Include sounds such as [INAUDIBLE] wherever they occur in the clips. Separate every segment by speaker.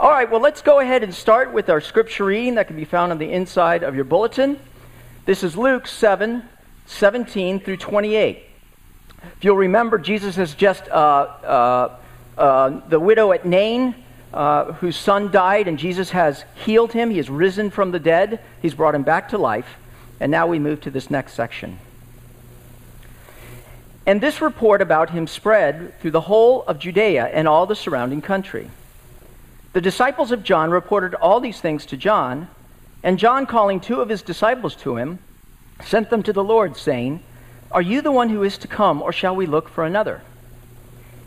Speaker 1: All right, well, let's go ahead and start with our scripture reading that can be found on the inside of your bulletin. This is Luke 7 17 through 28. If you'll remember, Jesus has just, uh, uh, uh, the widow at Nain, uh, whose son died, and Jesus has healed him. He has risen from the dead, he's brought him back to life. And now we move to this next section. And this report about him spread through the whole of Judea and all the surrounding country. The disciples of John reported all these things to John, and John, calling two of his disciples to him, sent them to the Lord, saying, Are you the one who is to come, or shall we look for another?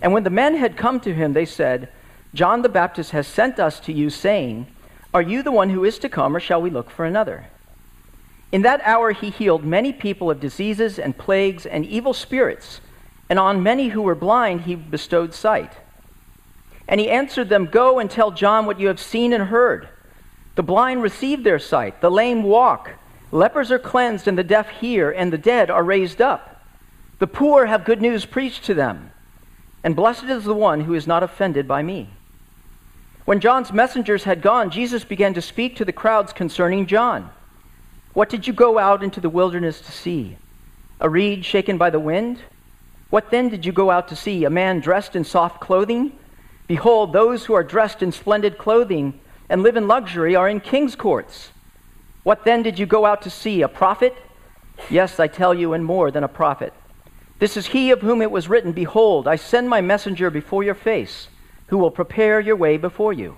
Speaker 1: And when the men had come to him, they said, John the Baptist has sent us to you, saying, Are you the one who is to come, or shall we look for another? In that hour he healed many people of diseases and plagues and evil spirits, and on many who were blind he bestowed sight. And he answered them, Go and tell John what you have seen and heard. The blind receive their sight, the lame walk, lepers are cleansed, and the deaf hear, and the dead are raised up. The poor have good news preached to them, and blessed is the one who is not offended by me. When John's messengers had gone, Jesus began to speak to the crowds concerning John. What did you go out into the wilderness to see? A reed shaken by the wind? What then did you go out to see? A man dressed in soft clothing? Behold, those who are dressed in splendid clothing and live in luxury are in king's courts. What then did you go out to see? A prophet? Yes, I tell you, and more than a prophet. This is he of whom it was written, Behold, I send my messenger before your face, who will prepare your way before you.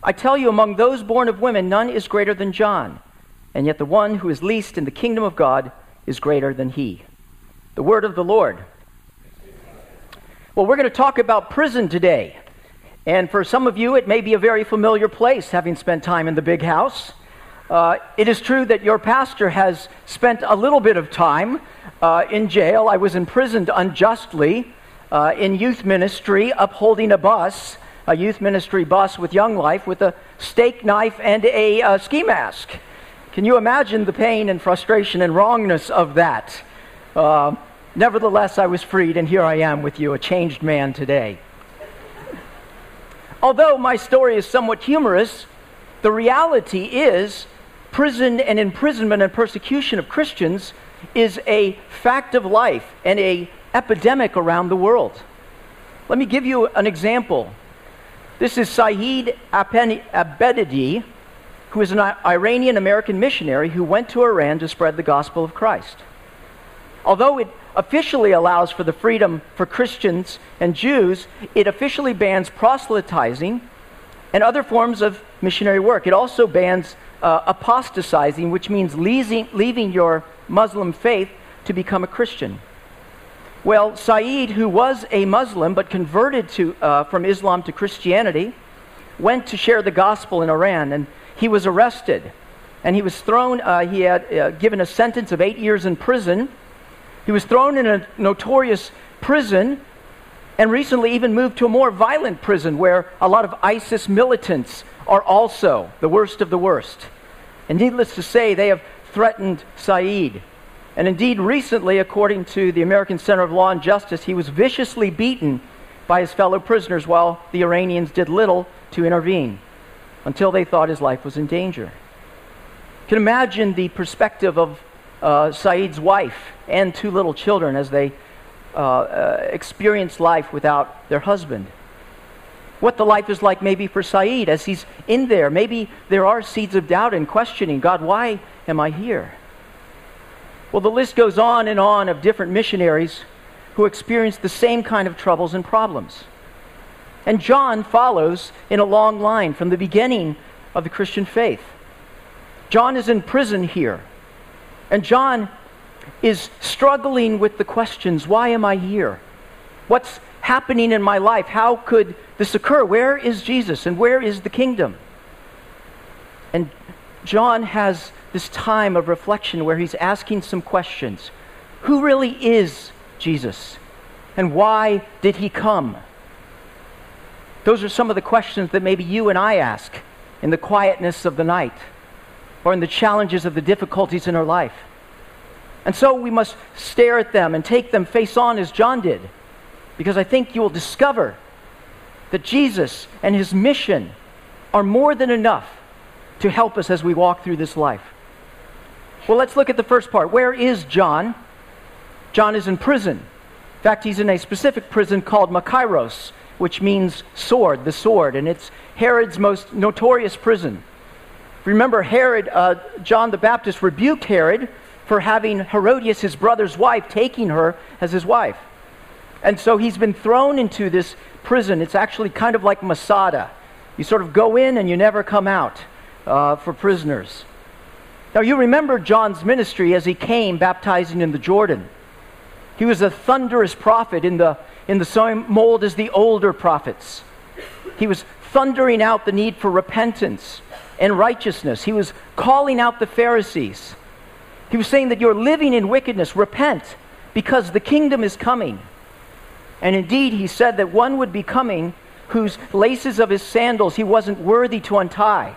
Speaker 1: I tell you, among those born of women, none is greater than John and yet the one who is least in the kingdom of God is greater than he. The word of the Lord. Well, we're going to talk about prison today. And for some of you, it may be a very familiar place, having spent time in the big house. Uh, it is true that your pastor has spent a little bit of time uh, in jail. I was imprisoned unjustly uh, in youth ministry, upholding a bus, a youth ministry bus with Young Life, with a steak knife and a uh, ski mask. Can you imagine the pain and frustration and wrongness of that? Uh, nevertheless, I was freed, and here I am with you, a changed man today. Although my story is somewhat humorous, the reality is prison and imprisonment and persecution of Christians is a fact of life and a epidemic around the world. Let me give you an example. This is Saeed Abedi, who is an Iranian American missionary who went to Iran to spread the gospel of Christ. Although it officially allows for the freedom for Christians and Jews, it officially bans proselytizing and other forms of missionary work. It also bans uh, apostatizing, which means leaving, leaving your Muslim faith to become a Christian. Well, Saeed, who was a Muslim but converted to, uh, from Islam to Christianity, went to share the gospel in Iran. And he was arrested and he was thrown, uh, he had uh, given a sentence of eight years in prison. He was thrown in a notorious prison and recently even moved to a more violent prison where a lot of ISIS militants are also the worst of the worst. And needless to say, they have threatened Saeed. And indeed, recently, according to the American Center of Law and Justice, he was viciously beaten by his fellow prisoners while the Iranians did little to intervene until they thought his life was in danger. You can imagine the perspective of uh, Saeed's wife and two little children as they uh, uh, experience life without their husband. What the life is like, maybe for Saeed as he's in there. Maybe there are seeds of doubt and questioning God, why am I here? Well, the list goes on and on of different missionaries who experience the same kind of troubles and problems. And John follows in a long line from the beginning of the Christian faith. John is in prison here. And John is struggling with the questions why am I here? What's happening in my life? How could this occur? Where is Jesus and where is the kingdom? And John has this time of reflection where he's asking some questions. Who really is Jesus? And why did he come? Those are some of the questions that maybe you and I ask in the quietness of the night or in the challenges of the difficulties in our life. And so we must stare at them and take them face on as John did, because I think you will discover that Jesus and his mission are more than enough to help us as we walk through this life. Well, let's look at the first part. Where is John? John is in prison. In fact, he's in a specific prison called Machaerus, which means sword, the sword, and it's Herod's most notorious prison. Remember, Herod, uh, John the Baptist rebuked Herod for having Herodias, his brother's wife, taking her as his wife. And so he's been thrown into this prison. It's actually kind of like Masada. You sort of go in and you never come out uh, for prisoners. Now, you remember John's ministry as he came baptizing in the Jordan. He was a thunderous prophet in the, in the same mold as the older prophets. He was thundering out the need for repentance and righteousness. He was calling out the Pharisees. He was saying that you're living in wickedness. Repent because the kingdom is coming. And indeed, he said that one would be coming whose laces of his sandals he wasn't worthy to untie.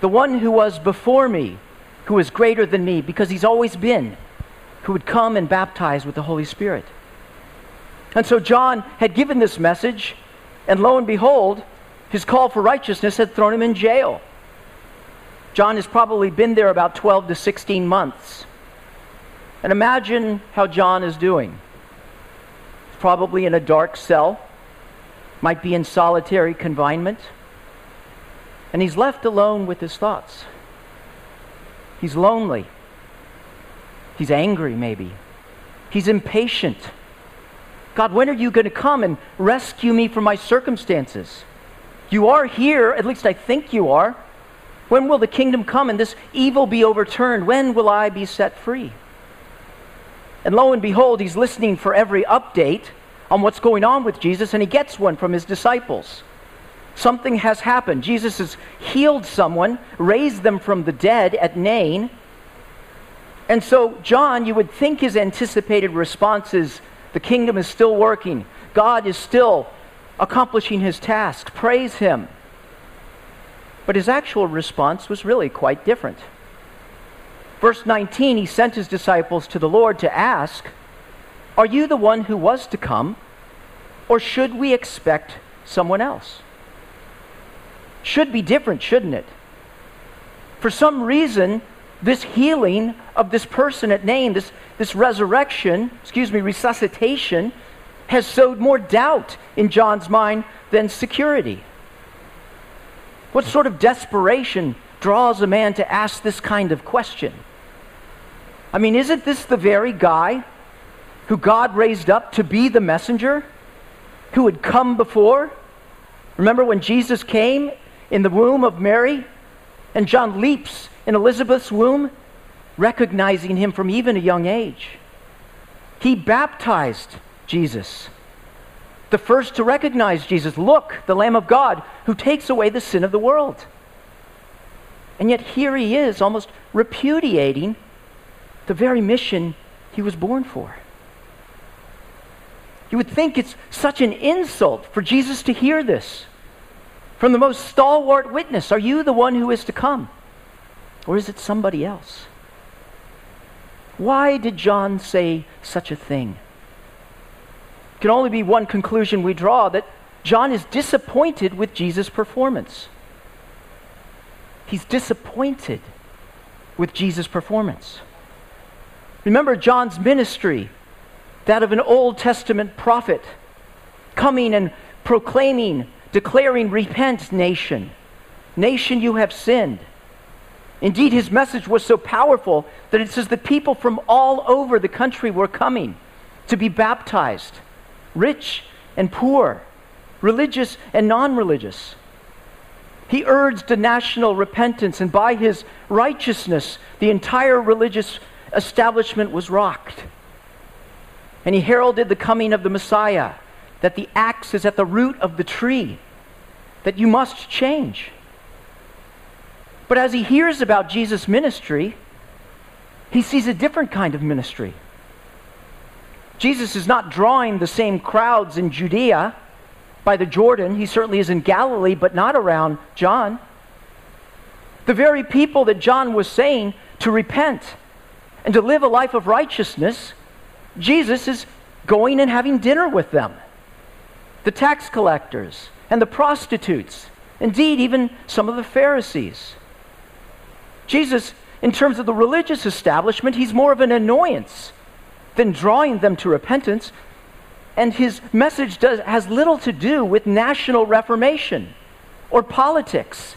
Speaker 1: The one who was before me, who is greater than me, because he's always been, who would come and baptize with the Holy Spirit. And so John had given this message, and lo and behold, his call for righteousness had thrown him in jail. John has probably been there about 12 to 16 months. And imagine how John is doing. He's probably in a dark cell, might be in solitary confinement, and he's left alone with his thoughts. He's lonely. He's angry, maybe. He's impatient. God, when are you going to come and rescue me from my circumstances? You are here, at least I think you are. When will the kingdom come and this evil be overturned? When will I be set free? And lo and behold, he's listening for every update on what's going on with Jesus, and he gets one from his disciples. Something has happened. Jesus has healed someone, raised them from the dead at Nain. And so, John, you would think his anticipated response is the kingdom is still working, God is still accomplishing his task. Praise him. But his actual response was really quite different. Verse 19, he sent his disciples to the Lord to ask, Are you the one who was to come, or should we expect someone else? Should be different, shouldn't it? For some reason, this healing of this person at Nain, this, this resurrection, excuse me, resuscitation, has sowed more doubt in John's mind than security. What sort of desperation draws a man to ask this kind of question? I mean, isn't this the very guy who God raised up to be the messenger who had come before? Remember when Jesus came in the womb of Mary and John leaps in Elizabeth's womb, recognizing him from even a young age? He baptized Jesus the first to recognize Jesus. Look, the Lamb of God who takes away the sin of the world. And yet here he is, almost repudiating the very mission he was born for. You would think it's such an insult for Jesus to hear this from the most stalwart witness. Are you the one who is to come? Or is it somebody else? Why did John say such a thing? Can only be one conclusion we draw that John is disappointed with Jesus' performance. He's disappointed with Jesus' performance. Remember John's ministry, that of an Old Testament prophet, coming and proclaiming, declaring, Repent, nation. Nation, you have sinned. Indeed, his message was so powerful that it says the people from all over the country were coming to be baptized rich and poor, religious and non religious. He urged a national repentance, and by his righteousness, the entire religious establishment was rocked. And he heralded the coming of the Messiah, that the axe is at the root of the tree, that you must change. But as he hears about Jesus' ministry, he sees a different kind of ministry. Jesus is not drawing the same crowds in Judea by the Jordan. He certainly is in Galilee, but not around John. The very people that John was saying to repent and to live a life of righteousness, Jesus is going and having dinner with them. The tax collectors and the prostitutes Indeed, even some of the Pharisees. Jesus, in terms of the religious establishment, he's more of an annoyance than drawing them to repentance. And his message does, has little to do with national reformation or politics.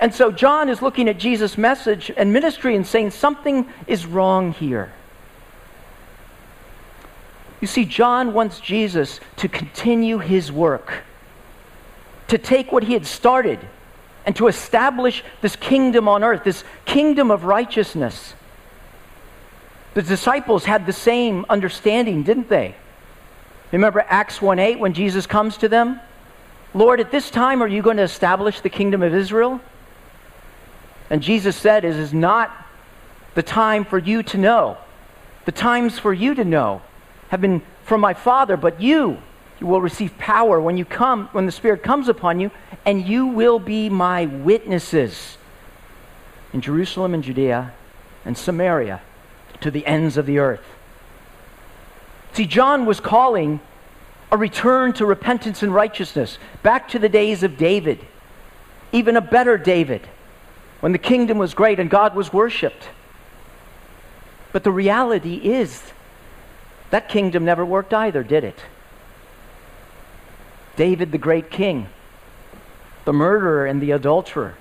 Speaker 1: And so John is looking at Jesus' message and ministry and saying something is wrong here. You see, John wants Jesus to continue his work, to take what he had started and to establish this kingdom on earth, this kingdom of righteousness. The disciples had the same understanding, didn't they? Remember Acts 1 8 when Jesus comes to them? Lord, at this time are you going to establish the kingdom of Israel? And Jesus said, It is not the time for you to know. The times for you to know have been from my Father, but you, you will receive power when you come, when the Spirit comes upon you, and you will be my witnesses in Jerusalem and Judea and Samaria to the ends of the earth. See, John was calling a return to repentance and righteousness, back to the days of David, even a better David, when the kingdom was great and God was worshiped. But the reality is that kingdom never worked either, did it? David, the great king, the murderer and the adulterer,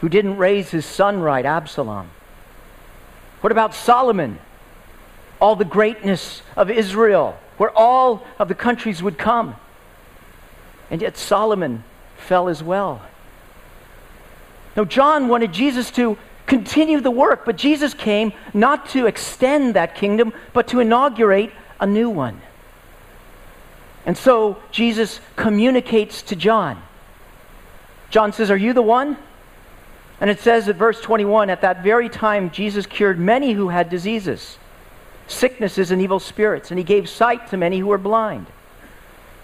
Speaker 1: who didn't raise his son right, Absalom. What about Solomon? All the greatness of Israel, where all of the countries would come. And yet Solomon fell as well. Now, John wanted Jesus to continue the work. But Jesus came not to extend that kingdom, but to inaugurate a new one. And so Jesus communicates to John. John says, Are you the one? And it says at verse 21 At that very time, Jesus cured many who had diseases, sicknesses, and evil spirits, and he gave sight to many who were blind.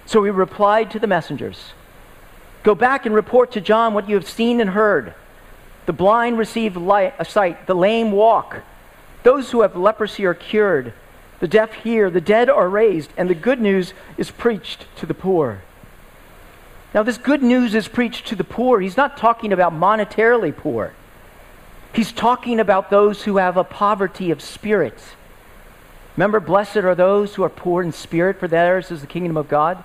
Speaker 1: So he replied to the messengers Go back and report to John what you have seen and heard. The blind receive light, uh, a sight, the lame walk. Those who have leprosy are cured. The deaf hear, the dead are raised, and the good news is preached to the poor. Now, this good news is preached to the poor. He's not talking about monetarily poor, he's talking about those who have a poverty of spirit. Remember, blessed are those who are poor in spirit, for theirs is the kingdom of God.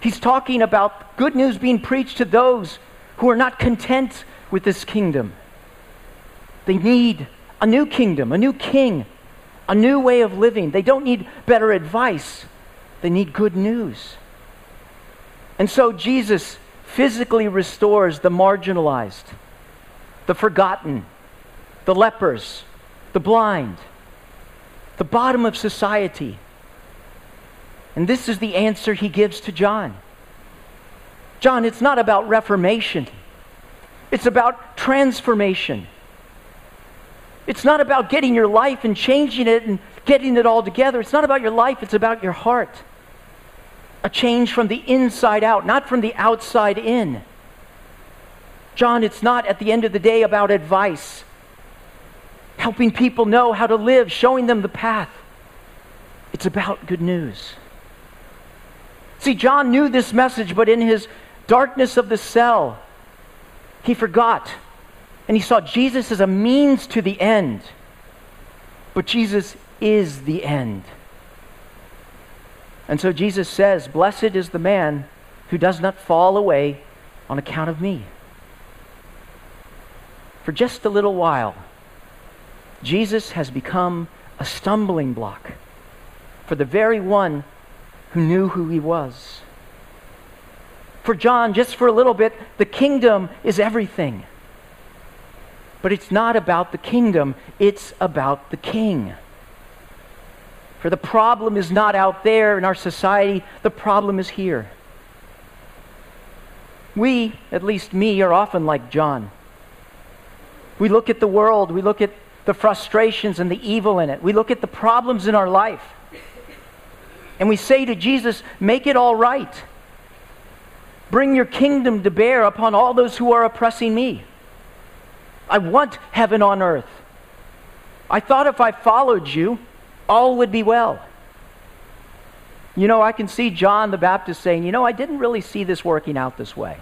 Speaker 1: He's talking about good news being preached to those who are not content with this kingdom. They need a new kingdom, a new king, a new way of living. They don't need better advice, they need good news. And so Jesus physically restores the marginalized, the forgotten, the lepers, the blind, the bottom of society. And this is the answer he gives to John. John, it's not about reformation. It's about transformation. It's not about getting your life and changing it and getting it all together. It's not about your life, it's about your heart. A change from the inside out, not from the outside in. John, it's not at the end of the day about advice, helping people know how to live, showing them the path. It's about good news. See, John knew this message, but in his darkness of the cell, he forgot. And he saw Jesus as a means to the end. But Jesus is the end. And so Jesus says, Blessed is the man who does not fall away on account of me. For just a little while, Jesus has become a stumbling block for the very one who knew who he was for John, just for a little bit, the kingdom is everything. But it's not about the kingdom, it's about the king. The problem is not out there in our society, the problem is here. We, at least me, are often like John. We look at the world, we look at the frustrations and the evil in it, we look at the problems in our life, and we say to Jesus, Make it all right. Bring your kingdom to bear upon all those who are oppressing me. I want heaven on earth. I thought if I followed you, all would be well. You know, I can see John the Baptist saying, You know, I didn't really see this working out this way.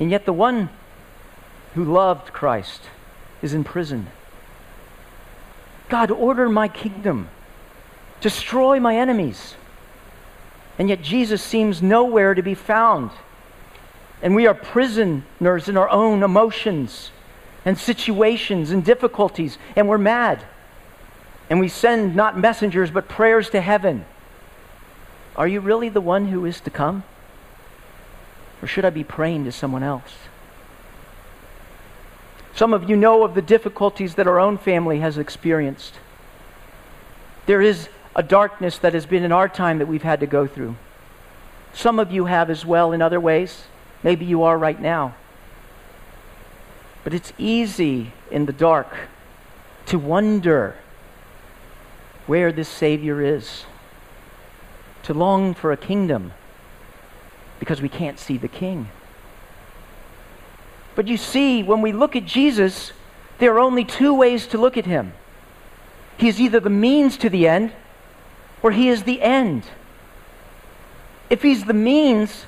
Speaker 1: And yet the one who loved Christ is in prison. God, order my kingdom, destroy my enemies. And yet Jesus seems nowhere to be found. And we are prisoners in our own emotions and situations and difficulties, and we're mad. And we send not messengers, but prayers to heaven. Are you really the one who is to come? Or should I be praying to someone else? Some of you know of the difficulties that our own family has experienced. There is a darkness that has been in our time that we've had to go through. Some of you have as well in other ways. Maybe you are right now. But it's easy in the dark to wonder where this Savior is, to long for a kingdom because we can't see the King. But you see, when we look at Jesus, there are only two ways to look at him. He is either the means to the end, or he is the end. If he's the means,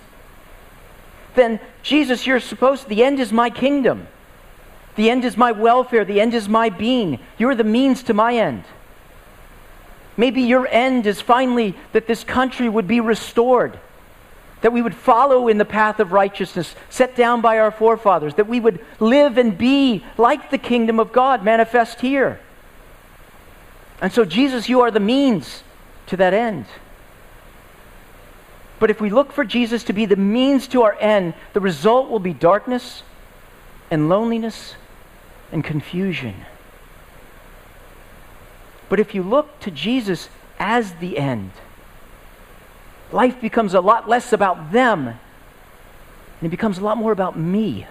Speaker 1: then Jesus, you're supposed, the end is my kingdom. The end is my welfare. The end is my being. You're the means to my end. Maybe your end is finally that this country would be restored, that we would follow in the path of righteousness set down by our forefathers, that we would live and be like the kingdom of God manifest here. And so, Jesus, you are the means to that end. But if we look for Jesus to be the means to our end, the result will be darkness and loneliness and confusion. But if you look to Jesus as the end, life becomes a lot less about them and it becomes a lot more about me.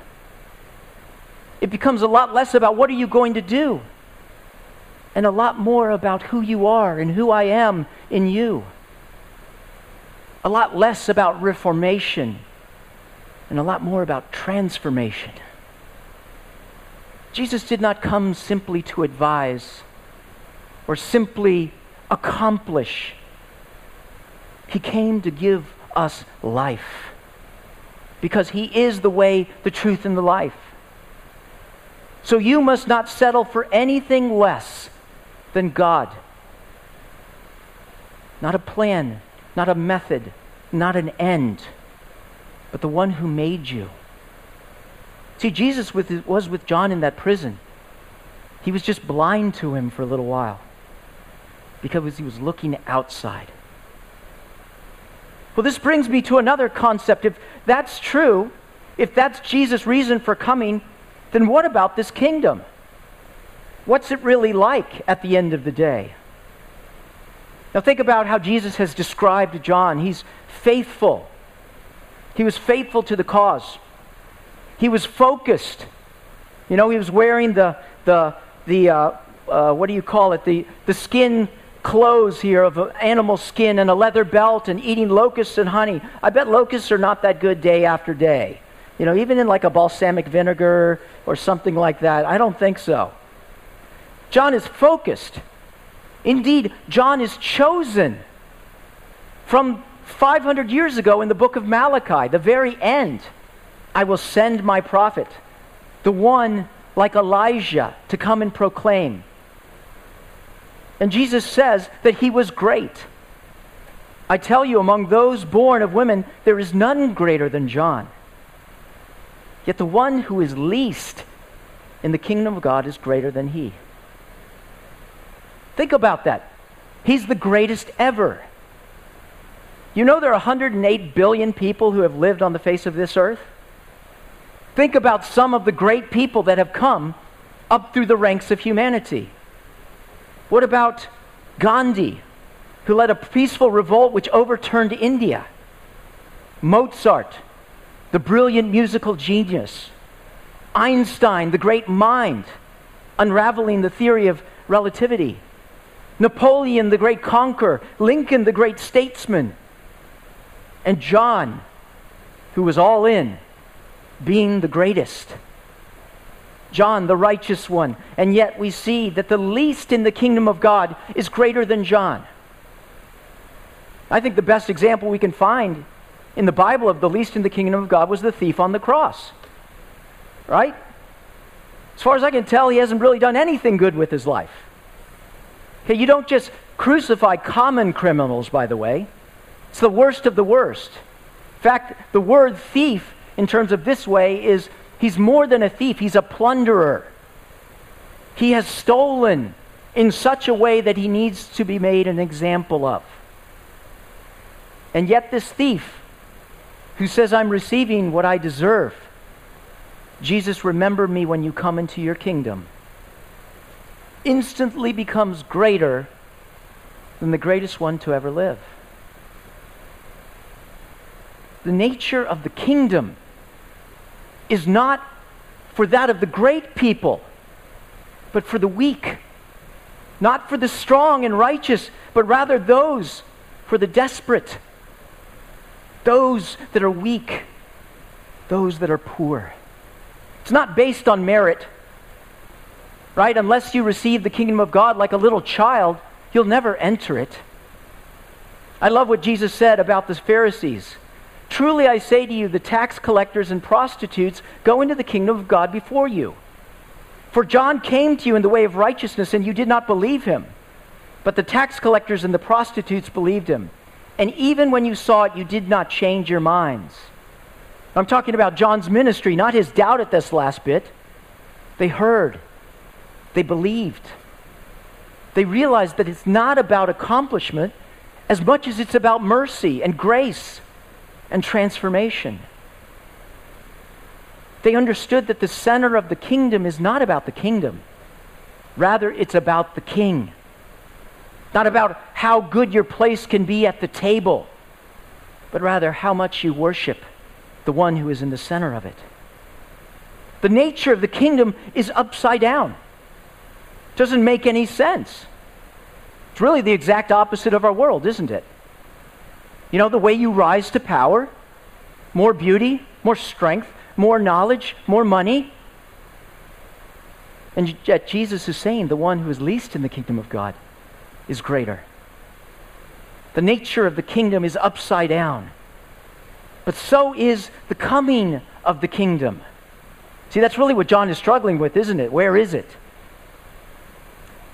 Speaker 1: It becomes a lot less about what are you going to do and a lot more about who you are and who I am in you. A lot less about reformation and a lot more about transformation. Jesus did not come simply to advise or simply accomplish. He came to give us life because He is the way, the truth, and the life. So you must not settle for anything less than God. Not a plan, not a method, not an end, but the one who made you. See, Jesus was with John in that prison. He was just blind to him for a little while because he was looking outside. Well, this brings me to another concept. If that's true, if that's Jesus' reason for coming, then what about this kingdom? What's it really like at the end of the day? Now, think about how Jesus has described John. He's faithful, he was faithful to the cause. He was focused. You know, he was wearing the, the, the uh, uh, what do you call it? The, the skin clothes here of animal skin and a leather belt and eating locusts and honey. I bet locusts are not that good day after day. You know, even in like a balsamic vinegar or something like that. I don't think so. John is focused. Indeed, John is chosen from 500 years ago in the book of Malachi, the very end. I will send my prophet, the one like Elijah, to come and proclaim. And Jesus says that he was great. I tell you, among those born of women, there is none greater than John. Yet the one who is least in the kingdom of God is greater than he. Think about that. He's the greatest ever. You know there are 108 billion people who have lived on the face of this earth? Think about some of the great people that have come up through the ranks of humanity. What about Gandhi, who led a peaceful revolt which overturned India? Mozart, the brilliant musical genius. Einstein, the great mind, unraveling the theory of relativity. Napoleon, the great conqueror. Lincoln, the great statesman. And John, who was all in being the greatest. John, the righteous one. And yet we see that the least in the kingdom of God is greater than John. I think the best example we can find in the Bible of the least in the kingdom of God was the thief on the cross. Right? As far as I can tell, he hasn't really done anything good with his life. Okay, you don't just crucify common criminals, by the way. It's the worst of the worst. In fact, the word thief, in terms of this way, is he's more than a thief, he's a plunderer. He has stolen in such a way that he needs to be made an example of. And yet, this thief who says, I'm receiving what I deserve, Jesus, remember me when you come into your kingdom, instantly becomes greater than the greatest one to ever live. The nature of the kingdom is not for that of the great people, but for the weak. Not for the strong and righteous, but rather those for the desperate, those that are weak, those that are poor. It's not based on merit, right? Unless you receive the kingdom of God like a little child, you'll never enter it. I love what Jesus said about the Pharisees. Truly I say to you, the tax collectors and prostitutes go into the kingdom of God before you. For John came to you in the way of righteousness, and you did not believe him. But the tax collectors and the prostitutes believed him. And even when you saw it, you did not change your minds. I'm talking about John's ministry, not his doubt at this last bit. They heard, they believed. They realized that it's not about accomplishment as much as it's about mercy and grace and transformation. They understood that the center of the kingdom is not about the kingdom, rather, it's about the king. Not about how good your place can be at the table, but rather how much you worship the one who is in the center of it. The nature of the kingdom is upside down. Doesn't make any sense. It's really the exact opposite of our world, isn't it? You know, the way you rise to power, more beauty, more strength, more knowledge, more money. And yet Jesus is saying the one who is least in the kingdom of God is greater. The nature of the kingdom is upside down but so is the coming of the kingdom. See, that's really what John is struggling with, isn't it? Where is it?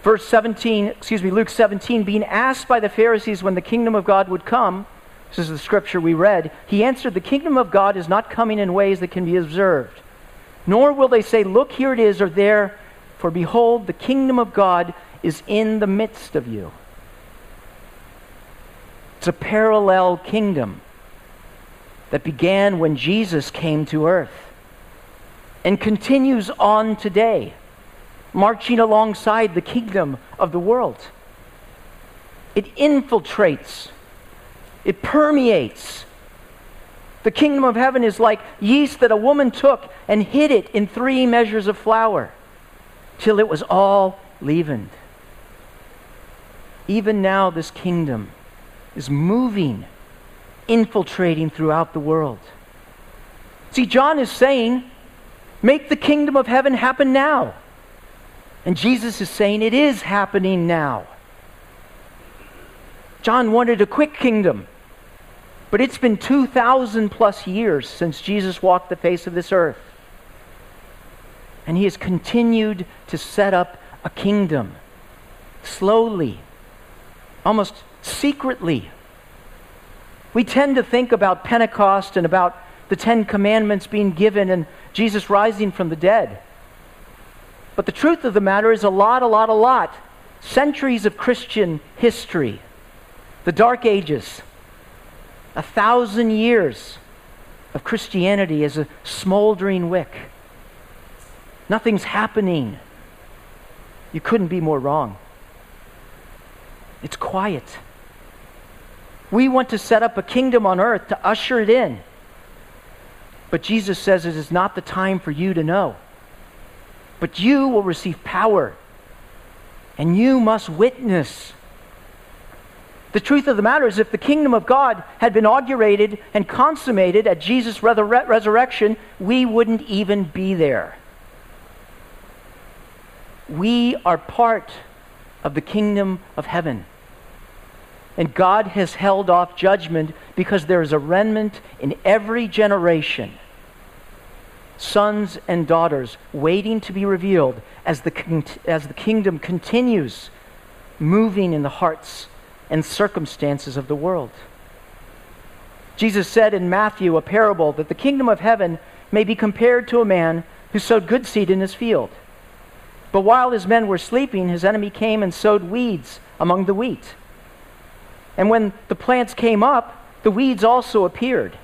Speaker 1: Verse 17, excuse me, Luke 17, being asked by the Pharisees when the kingdom of God would come, this is the scripture we read, he answered, The kingdom of God is not coming in ways that can be observed. Nor will they say, Look, here it is, or there, for behold, the kingdom of God is in the midst of you. It's a parallel kingdom that began when Jesus came to earth and continues on today, marching alongside the kingdom of the world. It infiltrates, it permeates. The kingdom of heaven is like yeast that a woman took and hid it in three measures of flour till it was all leavened. Even now, this kingdom is moving infiltrating throughout the world. See, John is saying, make the kingdom of heaven happen now. And Jesus is saying, it is happening now. John wanted a quick kingdom, but it's been 2,000 plus years since Jesus walked the face of this earth. And he has continued to set up a kingdom slowly, almost secretly we tend to think about Pentecost and about the Ten Commandments being given and Jesus rising from the dead. But the truth of the matter is a lot, a lot, a lot. Centuries of Christian history, the Dark Ages, a thousand years of Christianity as a smoldering wick. Nothing's happening. You couldn't be more wrong. It's quiet. We want to set up a kingdom on earth to usher it in. But Jesus says it is not the time for you to know. But you will receive power, and you must witness. The truth of the matter is, if the kingdom of God had been inaugurated and consummated at Jesus' resurrection, we wouldn't even be there. We are part of the kingdom of heaven. And God has held off judgment because there is a remnant in every generation. sons and daughters waiting to be revealed as the, as the kingdom continues moving in the hearts and circumstances of the world. Jesus said in Matthew a parable that the kingdom of heaven may be compared to a man who sowed good seed in his field. But while his men were sleeping, his enemy came and sowed weeds among the wheat. And when the plants came up, the weeds also appeared.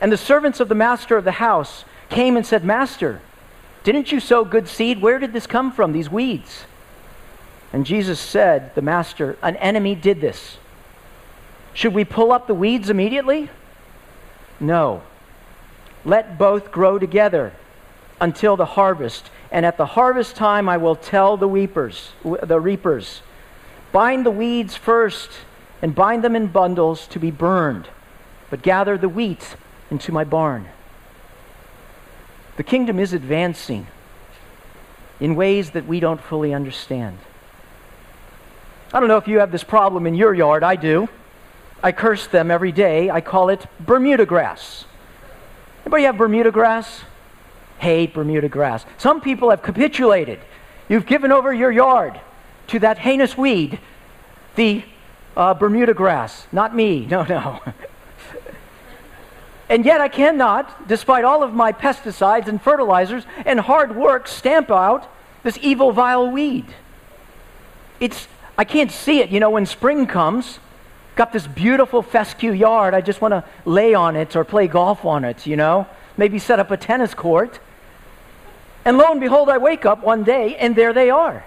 Speaker 1: And the servants of the master of the house came and said, Master, didn't you sow good seed? Where did this come from, these weeds? And Jesus said, The master, an enemy did this. Should we pull up the weeds immediately? No. Let both grow together until the harvest. And at the harvest time I will tell the weepers, the reapers, bind the weeds first and bind them in bundles to be burned, but gather the wheat into my barn. The kingdom is advancing in ways that we don't fully understand. I don't know if you have this problem in your yard. I do. I curse them every day. I call it Bermuda grass. Anybody have Bermuda grass? Hate Bermuda grass. Some people have capitulated. You've given over your yard to that heinous weed, the uh, Bermuda grass. Not me. [LAUGHS] No, no. and yet I cannot, despite all of my pesticides and fertilizers and hard work, stamp out this evil, vile weed. It's, I can't see it, you know, when spring comes. Got this beautiful fescue yard. I just want to lay on it or play golf on it, you know. Maybe set up a tennis court. And lo and behold, I wake up one day and there they are.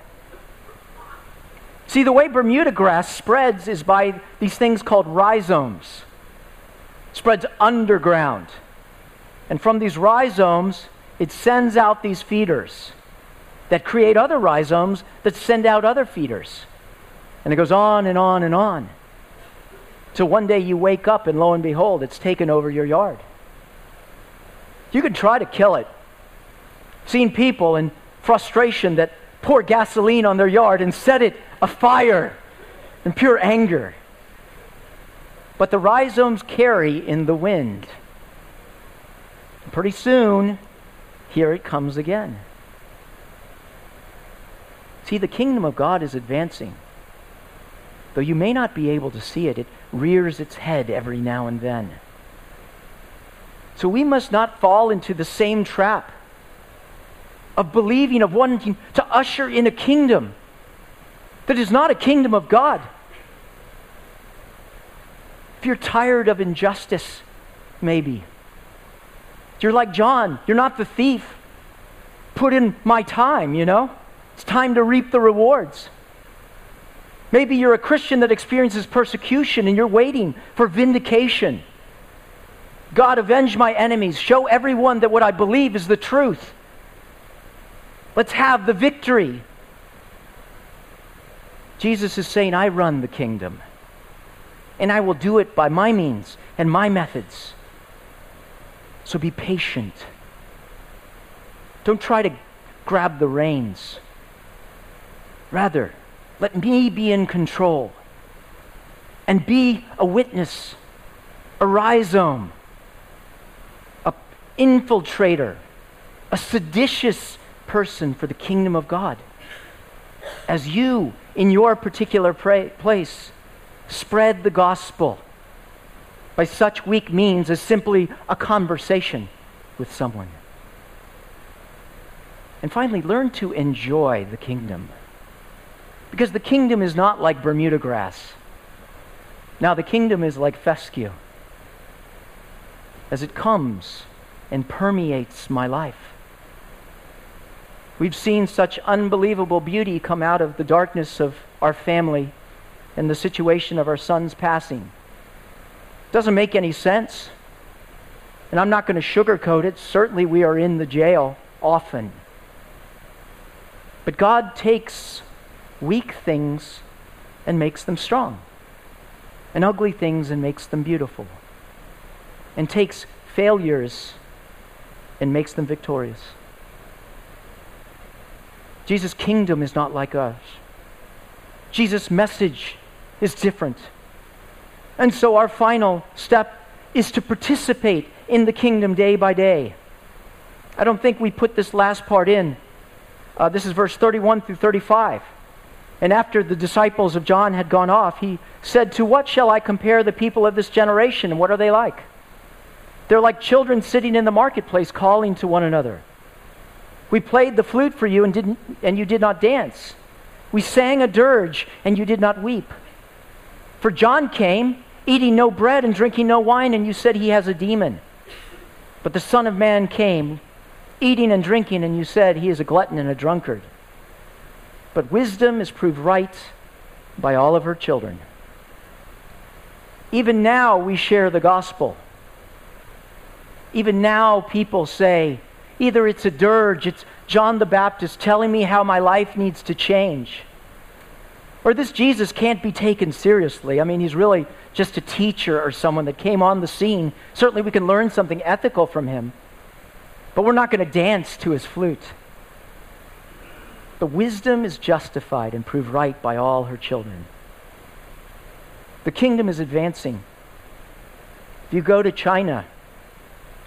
Speaker 1: See, the way Bermuda grass spreads is by these things called rhizomes. It spreads underground. And from these rhizomes, it sends out these feeders that create other rhizomes that send out other feeders. And it goes on and on and on. Till one day you wake up and lo and behold, it's taken over your yard. You can try to kill it. Seen people in frustration that pour gasoline on their yard and set it afire in pure anger. But the rhizomes carry in the wind. Pretty soon, here it comes again. See, the kingdom of God is advancing. Though you may not be able to see it, it rears its head every now and then. So we must not fall into the same trap of believing, of wanting to usher in a kingdom that is not a kingdom of God. If you're tired of injustice, maybe. You're like John, you're not the thief. Put in my time, you know? It's time to reap the rewards. Maybe you're a Christian that experiences persecution and you're waiting for vindication. God, avenge my enemies. Show everyone that what I believe is the truth. Let's have the victory. Jesus is saying, I run the kingdom. And I will do it by my means and my methods. So be patient. Don't try to grab the reins. Rather, let me be in control and be a witness, a rhizome, a infiltrator, a seditious person for the kingdom of God. As you, in your particular pra- place, spread the gospel by such weak means as simply a conversation with someone. And finally, learn to enjoy the kingdom. Because the kingdom is not like Bermuda grass. Now, the kingdom is like fescue. As it comes and permeates my life. We've seen such unbelievable beauty come out of the darkness of our family and the situation of our son's passing. Doesn't make any sense. And I'm not going to sugarcoat it. Certainly, we are in the jail often. But God takes weak things and makes them strong, and ugly things and makes them beautiful, and takes failures and makes them victorious. Jesus' kingdom is not like us. Jesus' message is different. And so our final step is to participate in the kingdom day by day. I don't think we put this last part in. Uh, this is verse 31 through 35. And after the disciples of John had gone off, he said, To what shall I compare the people of this generation, and what are they like? They're like children sitting in the marketplace calling to one another. We played the flute for you and, didn't, and you did not dance. We sang a dirge and you did not weep. For John came, eating no bread and drinking no wine, and you said he has a demon. But the Son of Man came, eating and drinking, and you said he is a glutton and a drunkard. But wisdom is proved right by all of her children. Even now we share the gospel. Even now people say, either it's a dirge, it's John the Baptist telling me how my life needs to change. Or this Jesus can't be taken seriously. I mean, he's really just a teacher or someone that came on the scene. Certainly, we can learn something ethical from him, but we're not going to dance to his flute. The wisdom is justified and proved right by all her children. The kingdom is advancing. If you go to China,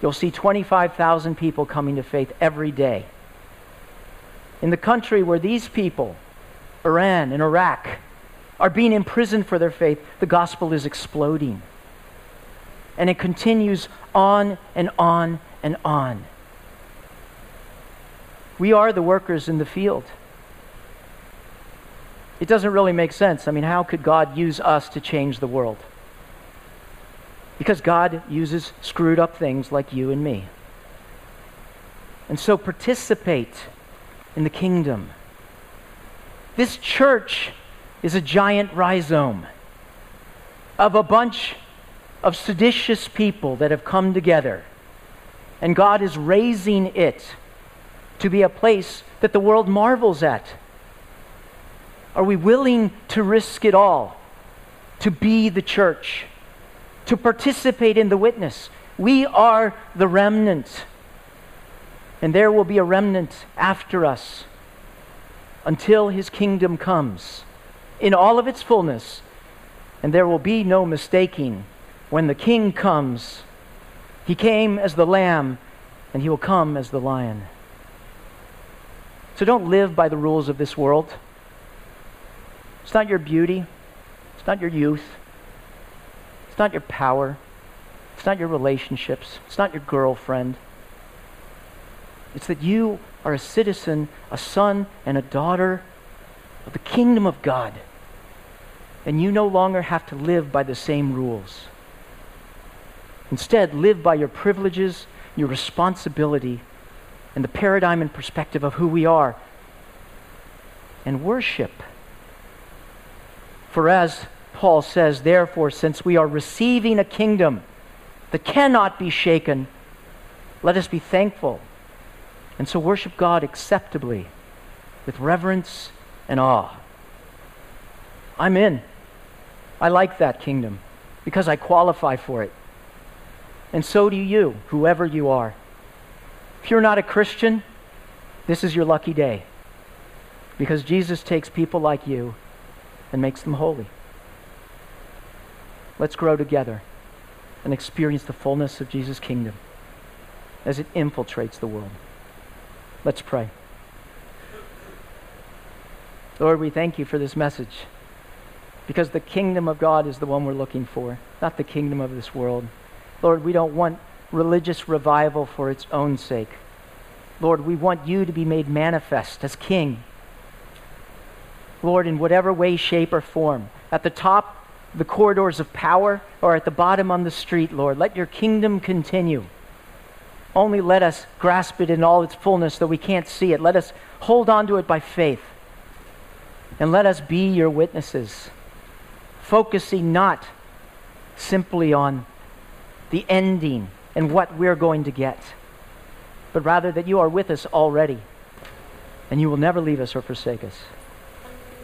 Speaker 1: you'll see 25,000 people coming to faith every day. In the country where these people, Iran and Iraq, are being imprisoned for their faith, the gospel is exploding. And it continues on and on and on. We are the workers in the field. It doesn't really make sense. I mean, how could God use us to change the world? Because God uses screwed up things like you and me. And so participate in the kingdom. This church is a giant rhizome of a bunch of seditious people that have come together. And God is raising it to be a place that the world marvels at. Are we willing to risk it all to be the church, to participate in the witness? We are the remnant. And there will be a remnant after us until his kingdom comes in all of its fullness. And there will be no mistaking when the king comes. He came as the lamb, and he will come as the lion. So don't live by the rules of this world. It's not your beauty. It's not your youth. It's not your power. It's not your relationships. It's not your girlfriend. It's that you are a citizen, a son, and a daughter of the kingdom of God. And you no longer have to live by the same rules. Instead, live by your privileges, your responsibility, and the paradigm and perspective of who we are. And worship. For as Paul says, therefore, since we are receiving a kingdom that cannot be shaken, let us be thankful and so worship God acceptably with reverence and awe. I'm in. I like that kingdom because I qualify for it. And so do you, whoever you are. If you're not a Christian, this is your lucky day because Jesus takes people like you and makes them holy. Let's grow together and experience the fullness of Jesus' kingdom as it infiltrates the world. Let's pray. Lord, we thank you for this message because the kingdom of God is the one we're looking for, not the kingdom of this world. Lord, we don't want religious revival for its own sake. Lord, we want you to be made manifest as king. Lord, in whatever way, shape, or form, at the top, the corridors of power, or at the bottom on the street, Lord, let your kingdom continue. Only let us grasp it in all its fullness, though we can't see it. Let us hold on to it by faith. And let us be your witnesses, focusing not simply on the ending and what we're going to get, but rather that you are with us already and you will never leave us or forsake us.